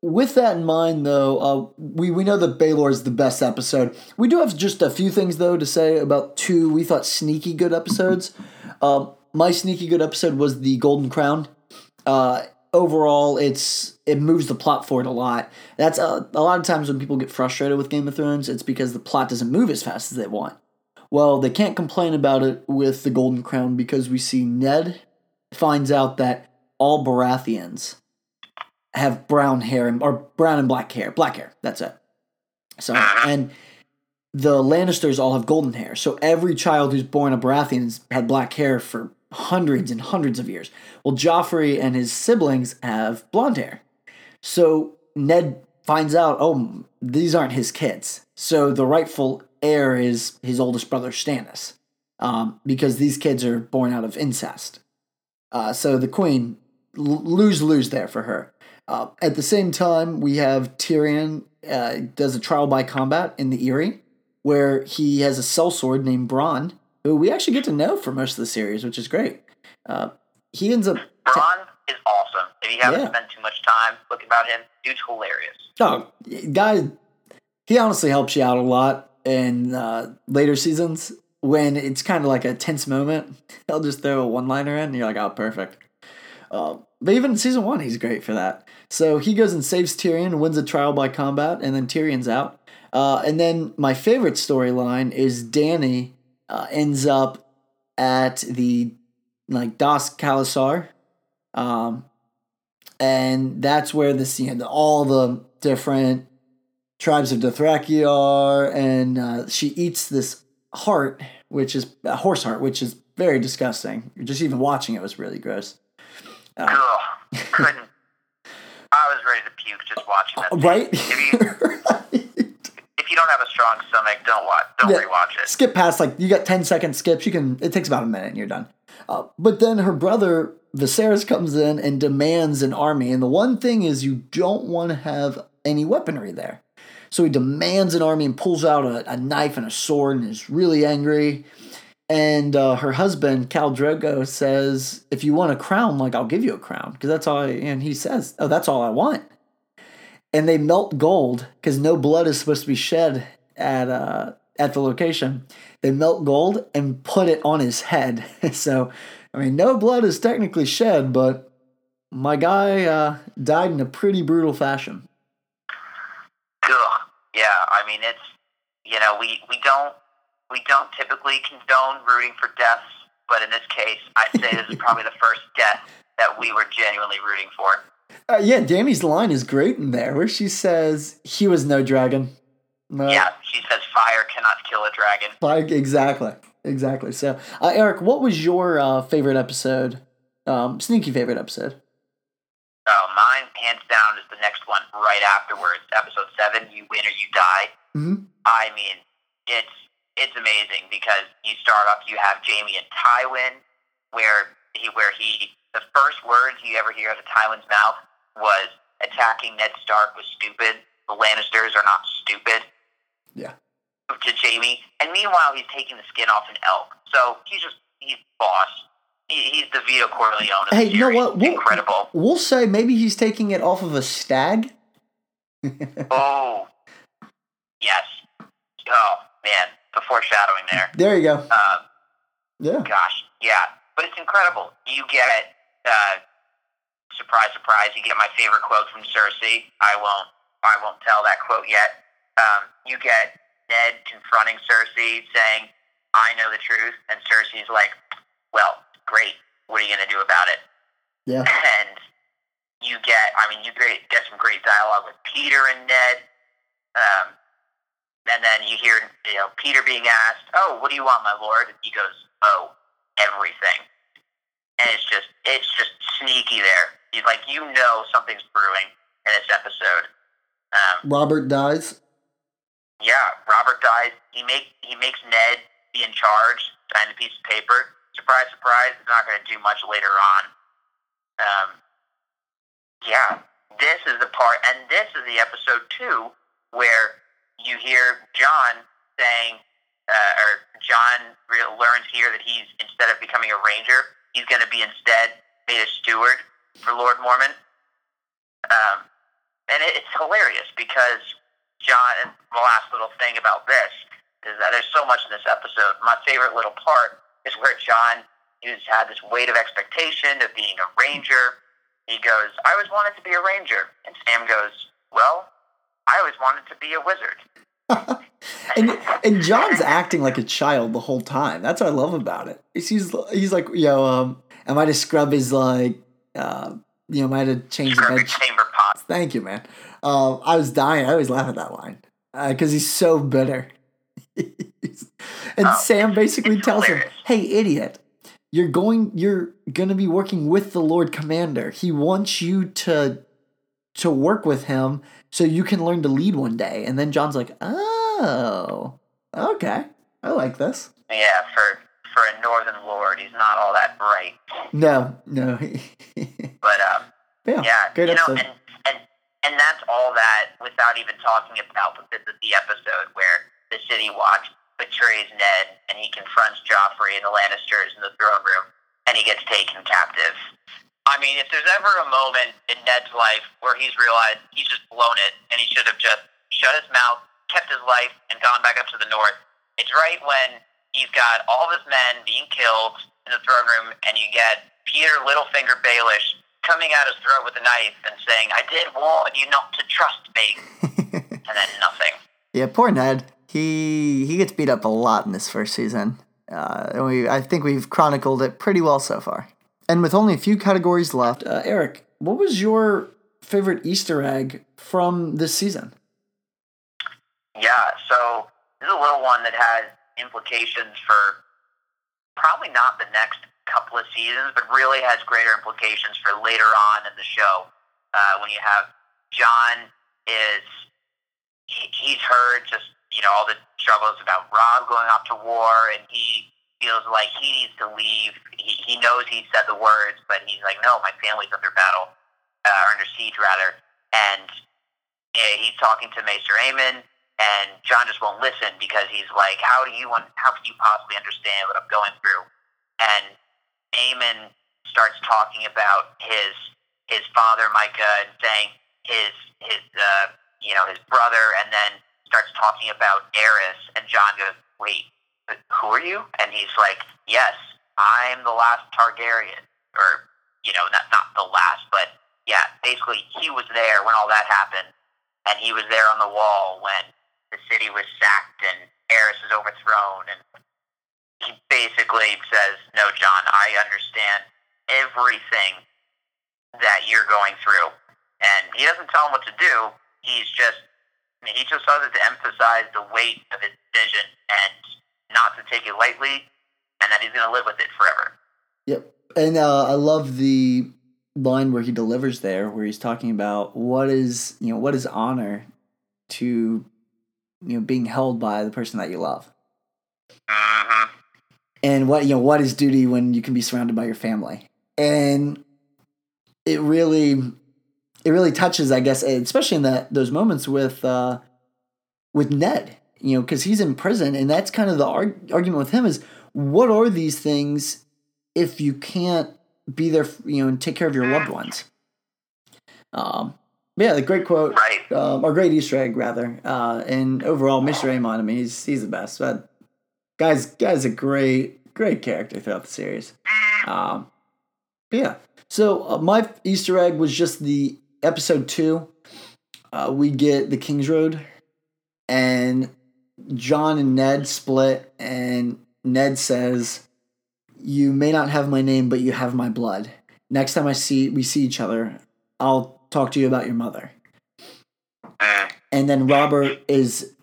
with that in mind, though, uh, we we know that Baelor is the best episode. We do have just a few things though to say about two we thought sneaky good episodes. Um, my sneaky good episode was the Golden Crown. Uh, overall, it's it moves the plot forward a lot. That's a, a lot of times when people get frustrated with Game of Thrones, it's because the plot doesn't move as fast as they want. Well, they can't complain about it with the Golden Crown because we see Ned finds out that all Baratheons have brown hair and or brown and black hair. Black hair, that's it. So and the Lannisters all have golden hair. So every child who's born a Baratheon has had black hair for hundreds and hundreds of years. Well, Joffrey and his siblings have blonde hair. So Ned finds out, oh, these aren't his kids. So the rightful heir is his oldest brother, Stannis, um, because these kids are born out of incest. Uh, so the queen, lose lose there for her. Uh, at the same time, we have Tyrion uh, does a trial by combat in the Eyrie, where he has a sellsword named Bronn, who we actually get to know for most of the series, which is great. Uh, he ends up. Bronn is awesome. If you haven't Yeah. spent too much time looking about him, dude's hilarious. Oh, guy, he honestly helps you out a lot in uh, later seasons when it's kind of like a tense moment. He'll just throw a one liner in, and you're like, oh, perfect. Uh, but even in season one, he's great for that. So he goes and saves Tyrion, wins a trial by combat, and then Tyrion's out. Uh, and then my favorite storyline is Dany uh, ends up at the like Das Kalasar, um, and that's where this you know all the different tribes of Dothraki are, and uh, she eats this heart, which is a horse heart, which is very disgusting. Just even watching it was really gross. Uh, *laughs* couldn't. I was ready to puke just watching that. right? If you *laughs* if you don't have a strong stomach, don't watch. Don't Yeah. rewatch it. skip past like you got 10 second skips you can it takes about a minute and you're done uh, but then her brother Viserys comes in and demands an army and the one thing is you don't want to have any weaponry there so he demands an army and pulls out a, a knife and a sword and is really angry and uh, her husband Khal Drogo says if you want a crown like I'll give you a crown because that's all I, and he says oh that's all I want and they melt gold because no blood is supposed to be shed at uh, at the location. They melt gold and put it on his head. *laughs* so, I mean, no blood is technically shed, but my guy uh, died in a pretty brutal fashion. Yeah, I mean it's you know we we don't we don't typically condone rooting for deaths, but in this case, I'd say this is *laughs* probably the first death that we were genuinely rooting for. Uh, yeah, Dany's line is great in there, where she says he was no dragon. No, Yeah, she says fire cannot kill a dragon. like exactly, exactly. So, uh, Eric, what was your uh, favorite episode? Um, sneaky favorite episode. Oh, mine hands down is the next one right afterwards, episode seven. You win or you die. Mhm. I mean, it's it's amazing because you start off. You have Jaime and Tywin, where he where he the first words you ever hear out of Tywin's mouth was attacking Ned Stark was stupid. The Lannisters are not stupid. Yeah. To Jaime, and meanwhile he's taking the skin off an elk. So he's just he's boss. He, he's the Vito Corleone Hey, you know what? We'll- Incredible. We'll say maybe he's taking it off of a stag. *laughs* Oh, yes. Oh man, the foreshadowing there. There you go. Um, Yeah. gosh, yeah, but it's incredible. You get uh, surprise, surprise. You get my favorite quote from Cersei. I won't, I won't tell that quote yet. Um, you get Ned confronting Cersei, saying, "I know the truth," and Cersei's like, "Well, great. What are you going to do about it?" Yeah. *laughs* and you get, I mean, you great, get some great dialogue with Petyr and Ned. Um, and then you hear you know Petyr being asked, "Oh, what do you want, my lord?" And he goes, "Oh, everything." And it's just it's just sneaky there. He's like you know something's brewing in this episode. Um, Robert dies. yeah, Robert dies. He make he makes Ned be in charge, sign a piece of paper. Surprise, surprise! It's not going to do much later on. Um, yeah, this is the part, and this is the episode two where you hear Jon saying, uh, or Jon re- learns here that he's instead of becoming a ranger, he's going to be instead made a steward for Lord Mormont. Um, and it, it's hilarious because Jon. And the last little thing about this is that there's so much in this episode. My favorite little part is where Jon, who's had this weight of expectation of being a ranger, he goes, "I always wanted to be a ranger," and Sam goes, "Well, I always wanted to be a wizard." *laughs* and and Jon's acting like a child the whole time. That's what I love about it. He's he's, like, yo, um, am I to scrub his like, uh, you know, am I to change the Scrub bed? chamber pot. Thank you, man. Um, I was dying. I always laugh at that line because he's so bitter. *laughs* and Oh, Sam basically tells him, "Hey, idiot." You're going. You're gonna be working with the Lord Commander. He wants you to to work with him so you can learn to lead one day. And then Jon's like, "Oh, okay, I like this." Yeah, for for a northern lord, he's not all that bright. No, no, *laughs* But um, yeah, yeah, great you know, episode. and and and that's all that without even talking about the this is the episode where the City Watch betrays Ned and he confronts Joffrey and the Lannisters in the throne room and he gets taken captive. I mean, if there's ever a moment in Ned's life where he's realized he's just blown it and he should have just shut his mouth, kept his life, and gone back up to the north, it's right when he's got all of his men being killed in the throne room and you get Petyr Littlefinger Baelish coming out his throat with a knife and saying, I did warn you not to trust me. *laughs* and then nothing. Yeah, poor Ned. He he gets beat up a lot in this first season. Uh, and we I think we've chronicled it pretty well so far. And with only a few categories left, uh, Eric, what was your favorite Easter egg from this season? Yeah, so this is a little one that has implications for probably not the next couple of seasons, but really has greater implications for later on in the show. Uh, when you have Jon is he, he's heard just you know all the struggles about Robb going off to war, and he feels like he needs to leave. He, he knows he said the words, but he's like, no, my family's under battle uh, or under siege rather, and uh, he's talking to Maester Aemon, and Jon just won't listen because he's like, how do you want? How can you possibly understand what I'm going through? And Aemon starts talking about his his father Maekar and saying his his uh, you know his brother, and then starts talking about Aerys, and Jon goes, wait, who are you? And he's like, yes, I'm the last Targaryen, or you know, not not the last, but yeah, basically he was there when all that happened, and he was there on the wall when the city was sacked and Aerys is overthrown, and he basically says, "No, Jon, I understand everything that you're going through," and he doesn't tell him what to do. He's just he just does it to emphasize the weight of his decision and not to take it lightly, and that he's going to live with it forever. Yep. And uh, I love the line where he delivers there, where he's talking about what is you know what is honor to you know being held by the person that you love, hmm and what you know what is duty when you can be surrounded by your family, and it really it really touches, I guess, especially in that those moments with uh, with Ned, you know, because he's in prison, and that's kind of the arg- argument with him is what are these things if you can't be there, you know, and take care of your loved ones. Um, yeah, the great quote, Right. um, or great Easter egg rather, uh, and overall, Mr. Aemon. I mean, he's he's the best. But guys, guys, a great great character throughout the series. Um, yeah. So uh, my Easter egg was just the episode two. Uh, we get the King's Road, and Jon and Ned split, and Ned says, "You may not have my name, but you have my blood. Next time I see we see each other, I'll talk to you about your mother." Mm. And then Robert is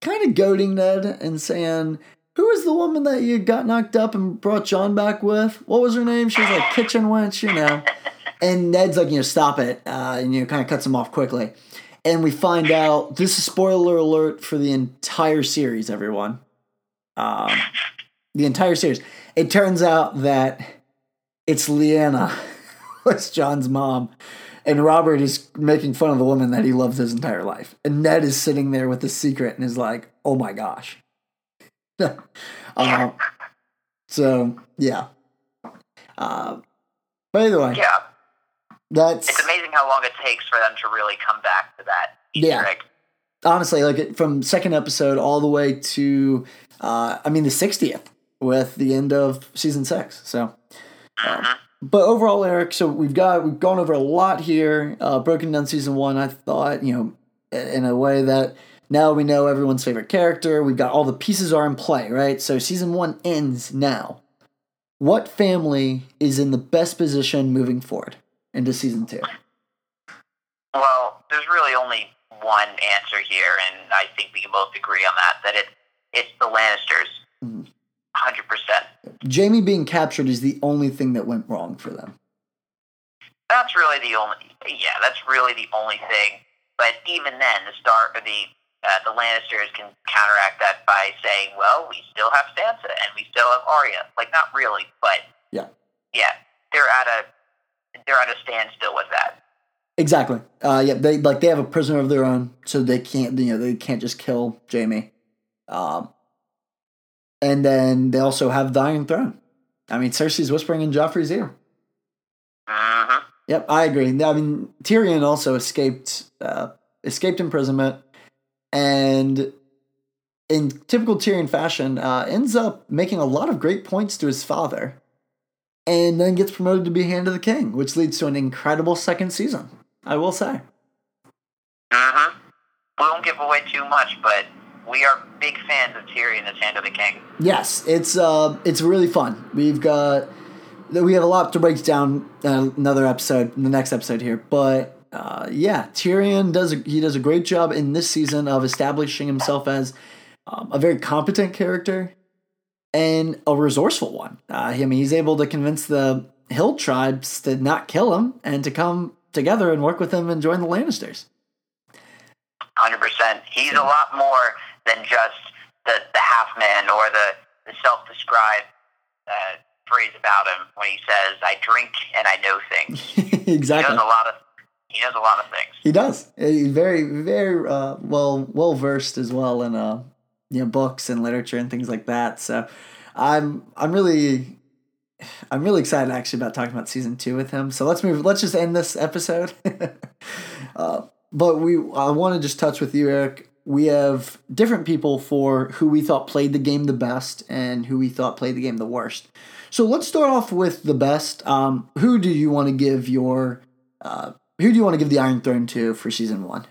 kind of goading Ned and saying, "Who is the woman that you got knocked up and brought Jon back with? What was her name? She was like kitchen wench, you know." *laughs* And Ned's like, "You know, stop it," uh, and you know, kind of cuts him off quickly. And we find out this is spoiler alert for the entire series, everyone. Um, the entire series. It turns out that it's Lyanna, was *laughs* Jon's mom, and Robert is making fun of the woman that he loved his entire life. And Ned is sitting there with the secret and is like, "Oh my gosh." *laughs* uh, so yeah. Uh, but either way, Yeah. That's It's amazing how long it takes for them to really come back to that Easter Yeah. egg. honestly like from second episode all the way to uh, I mean the 60th with the end of season six. So, um, Mhm. but overall, Eric, so we've got we've gone over a lot here, uh, broken down season one. I thought you know in a way that now we know everyone's favorite character. We've got all the pieces are in play, right? So season one ends now. What family is in the best position moving forward into season two? Well, there's really only one answer here, and I think we can both agree on that. That it it's the Lannisters, Mhm. hundred percent. Jaime being captured is the only thing that went wrong for them. That's really the only. Yeah, that's really the only thing. But even then, the start or the uh, the Lannisters can counteract that by saying, "Well, we still have Sansa and we still have Arya." Like, not really, but Yeah. yeah, they're at a they're at a standstill with that. Exactly. Uh, yeah, they like they have a prisoner of their own, so they can't you know they can't just kill Jaime. Um, and then they also have the Iron Throne. I mean, Cersei's whispering in Joffrey's ear. hmm Yep, I agree. I mean, Tyrion also escaped uh, escaped imprisonment, and in typical Tyrion fashion, uh, ends up making a lot of great points to his father, and then gets promoted to be Hand of the King, which leads to an incredible second season. I will say. Uh huh. We won't give away too much, but we are big fans of Tyrion as Hand of the King. Yes, it's uh, it's really fun. We've got we have a lot to break down uh, another episode, the next episode here, but uh, yeah, Tyrion does a, he does a great job in this season of establishing himself as um, a very competent character and a resourceful one. Uh, I mean, he's able to convince the Hill tribes to not kill him and to come together and work with him and join the Lannisters. Hundred percent. He's a lot more than just the the half man or the the self described uh, phrase about him when he says, "I drink and I know things." exactly. *laughs* He knows a lot of he knows a lot of things. He does. He's very, very uh, well well versed as well in uh, you know books and literature and things like that. So I'm I'm really I'm really excited actually about talking about season two with him. So let's move. Let's just end this episode. *laughs* uh, but we I want to just touch with you, Eric. We have different people for who we thought played the game the best and who we thought played the game the worst. So let's start off with the best. Um, who do you want to give your uh, who do you want to give the Iron Throne to for season one?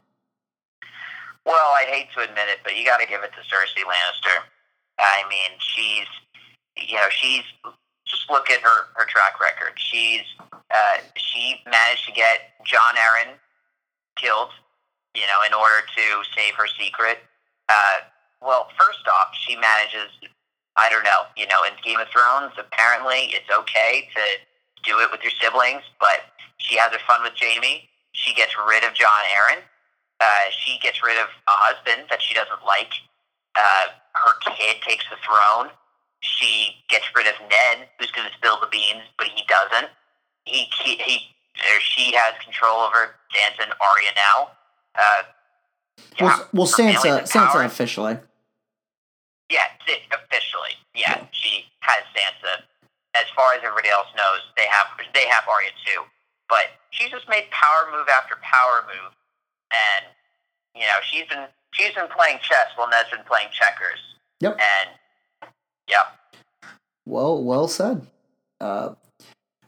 Well, I hate to admit it, but you got to give it to Cersei Lannister. I mean, she's you know she's just look at her her track record. She's uh, she managed to get Jon Arryn killed, you know, in order to save her secret. Uh, well, first off, she manages. I don't know, you know, in Game of Thrones, apparently it's okay to do it with your siblings, but she has her fun with Jaime. She gets rid of Jon Arryn. Uh, she gets rid of a husband that she doesn't like. Uh, her kid takes the throne. She gets rid of Ned, who's going to spill the beans, but he doesn't. He he, he or she has control over Sansa and Arya now. Uh, Well, well, Sansa, Sansa power. officially. Yeah, officially, yeah, she has Sansa. As far as everybody else knows, they have they have Arya too. But she's just made power move after power move, and you know she's been she's been playing chess while Ned's been playing checkers. Yep. And yeah, Well, well said. Uh,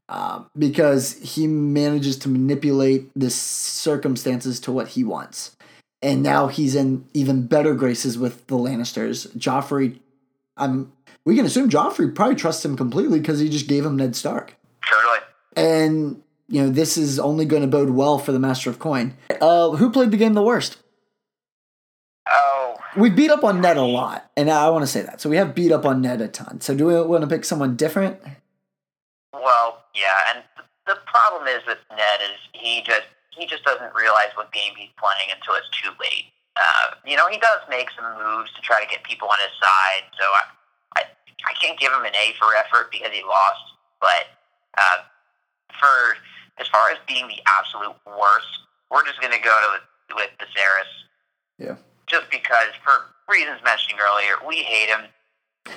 uh, because he manages to manipulate the circumstances to what he wants, and now he's in even better graces with the Lannisters. Joffrey, I'm. We can assume Joffrey probably trusts him completely because he just gave him Ned Stark. totally. And you know this is only going to bode well for the Master of Coin. Uh, who played the game the worst? Oh, we beat up on Ned a lot, and I want to say that. So we have beat up on Ned a ton. So do we want to pick someone different? Well, yeah, and the problem is with Ned is he just he just doesn't realize what game he's playing until it's too late. Uh, you know, he does make some moves to try to get people on his side. So I, I, I can't give him an A for effort because he lost. But uh, for as far as being the absolute worst, we're just going to go to with Viserys. Yeah. Just because, for reasons mentioned earlier, we hate him.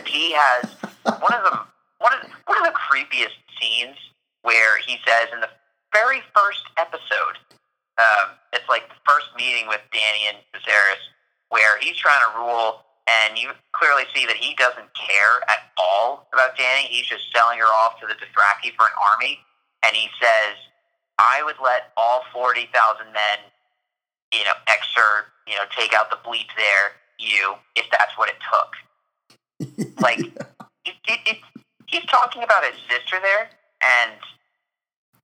He has *laughs* one of the one of one of the creepiest scenes where he says in the very first episode, um, it's like the first meeting with Dany and Viserys, where he's trying to rule, and you clearly see that he doesn't care at all about Dany. He's just selling her off to the Dothraki for an army, and he says, "I would let all forty thousand men, you know, exert, you know, take out the bleep there, you, if that's what it took." *laughs* like, it, it, it, he's talking about his sister there, and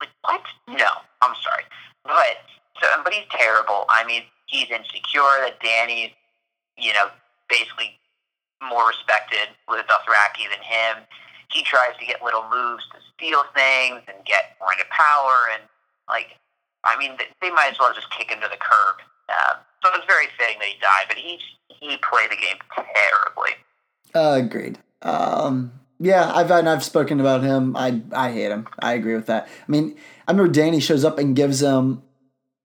like, what? No, I'm sorry, but so, but he's terrible. I mean, he's insecure that Dany's, you know, basically more respected with Dothraki than him. He tries to get little moves to steal things and get more into power, and like, I mean, they might as well just kick him to the curb. Uh, so it's very fitting that he died, but he he played the game terribly. Uh, agreed. Um, yeah, I've I've spoken about him. I I hate him. I agree with that. I mean, I remember Dany shows up and gives him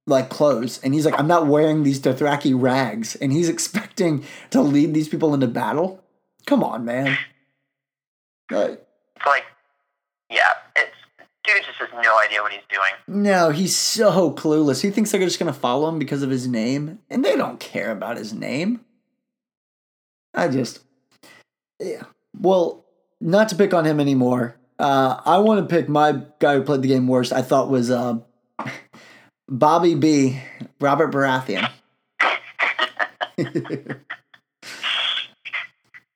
like clothes, and he's like, "I'm not wearing these Dothraki rags," and he's *laughs* expecting to lead these people into battle. Come on, man. Like, it's like, yeah, it's dude just has no idea what he's doing. No, he's so clueless. He thinks they're just gonna follow him because of his name, and they don't care about his name. I just, yeah. Well, not to pick on him anymore. Uh, I want to pick my guy who played the game worst. I thought was uh, *laughs* Bobby B, Robert Baratheon. *laughs* *laughs*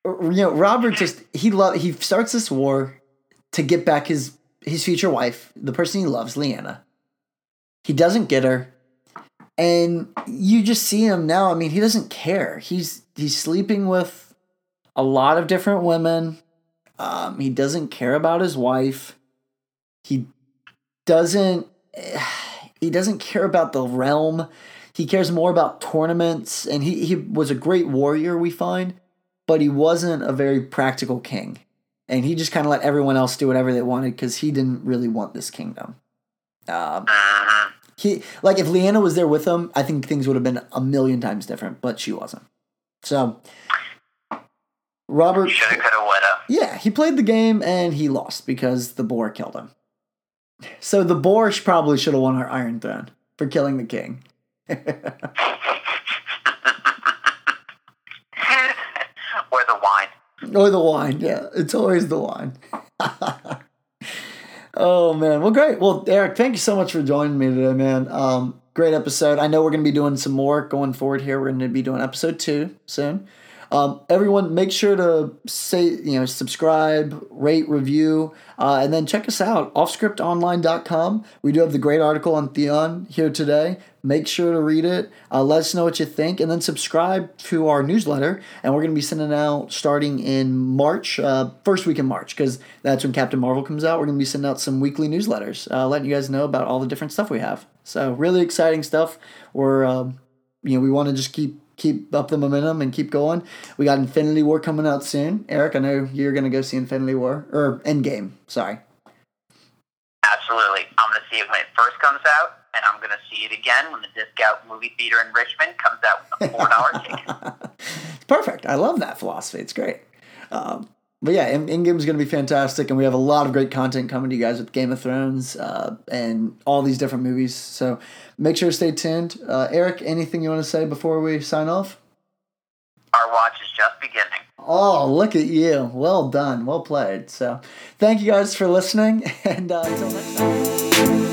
you know, Robert just he love he starts this war to get back his his future wife, the person he loves, Lyanna. He doesn't get her, and you just see him now. I mean, he doesn't care. He's he's sleeping with a lot of different women. Um, he doesn't care about his wife. He doesn't. *sighs* He doesn't care about the realm. He cares more about tournaments, and he, he was a great warrior, we find, but he wasn't a very practical king. And he just kind of let everyone else do whatever they wanted because he didn't really want this kingdom. Um, he like if Lyanna was there with him, I think things would have been a million times different, but she wasn't. So Robert shoulda, coulda, woulda. Yeah, he played the game and he lost because the boar killed him. So the boar probably should have won our Iron Throne for killing the king. *laughs* or the wine. Or the wine, yeah. It's always the wine. *laughs* oh man. Well great. Well, Eric, thank you so much for joining me today, man. Um, great episode. I know we're gonna be doing some more going forward here. We're gonna be doing episode two soon. Um, everyone, make sure to say, you know, subscribe, rate, review, uh, and then check us out, offscriptonline.com. We do have the great article on Theon here today. Make sure to read it. Uh, let us know what you think, and then subscribe to our newsletter. And we're going to be sending out starting in March, uh, first week in March, because that's when Captain Marvel comes out. We're going to be sending out some weekly newsletters, uh, letting you guys know about all the different stuff we have. So really exciting stuff. We're, um, you know, we want to just keep keep up the momentum and keep going. We got Infinity War coming out soon. Eric, I know you're going to go see Infinity War or Endgame. Sorry. Absolutely. I'm going to see it when it first comes out, and I'm going to see it again when the discount movie theater in Richmond comes out with a four dollar ticket. *laughs* Perfect. I love that philosophy. It's great. Um, but yeah, Endgame is going to be fantastic, and we have a lot of great content coming to you guys with Game of Thrones uh, and all these different movies. So make sure to stay tuned. Uh, Eric, anything you want to say before we sign off? Our watch is just beginning. Oh, look at you. Well done. Well played. So thank you guys for listening, *laughs* and uh, until next time.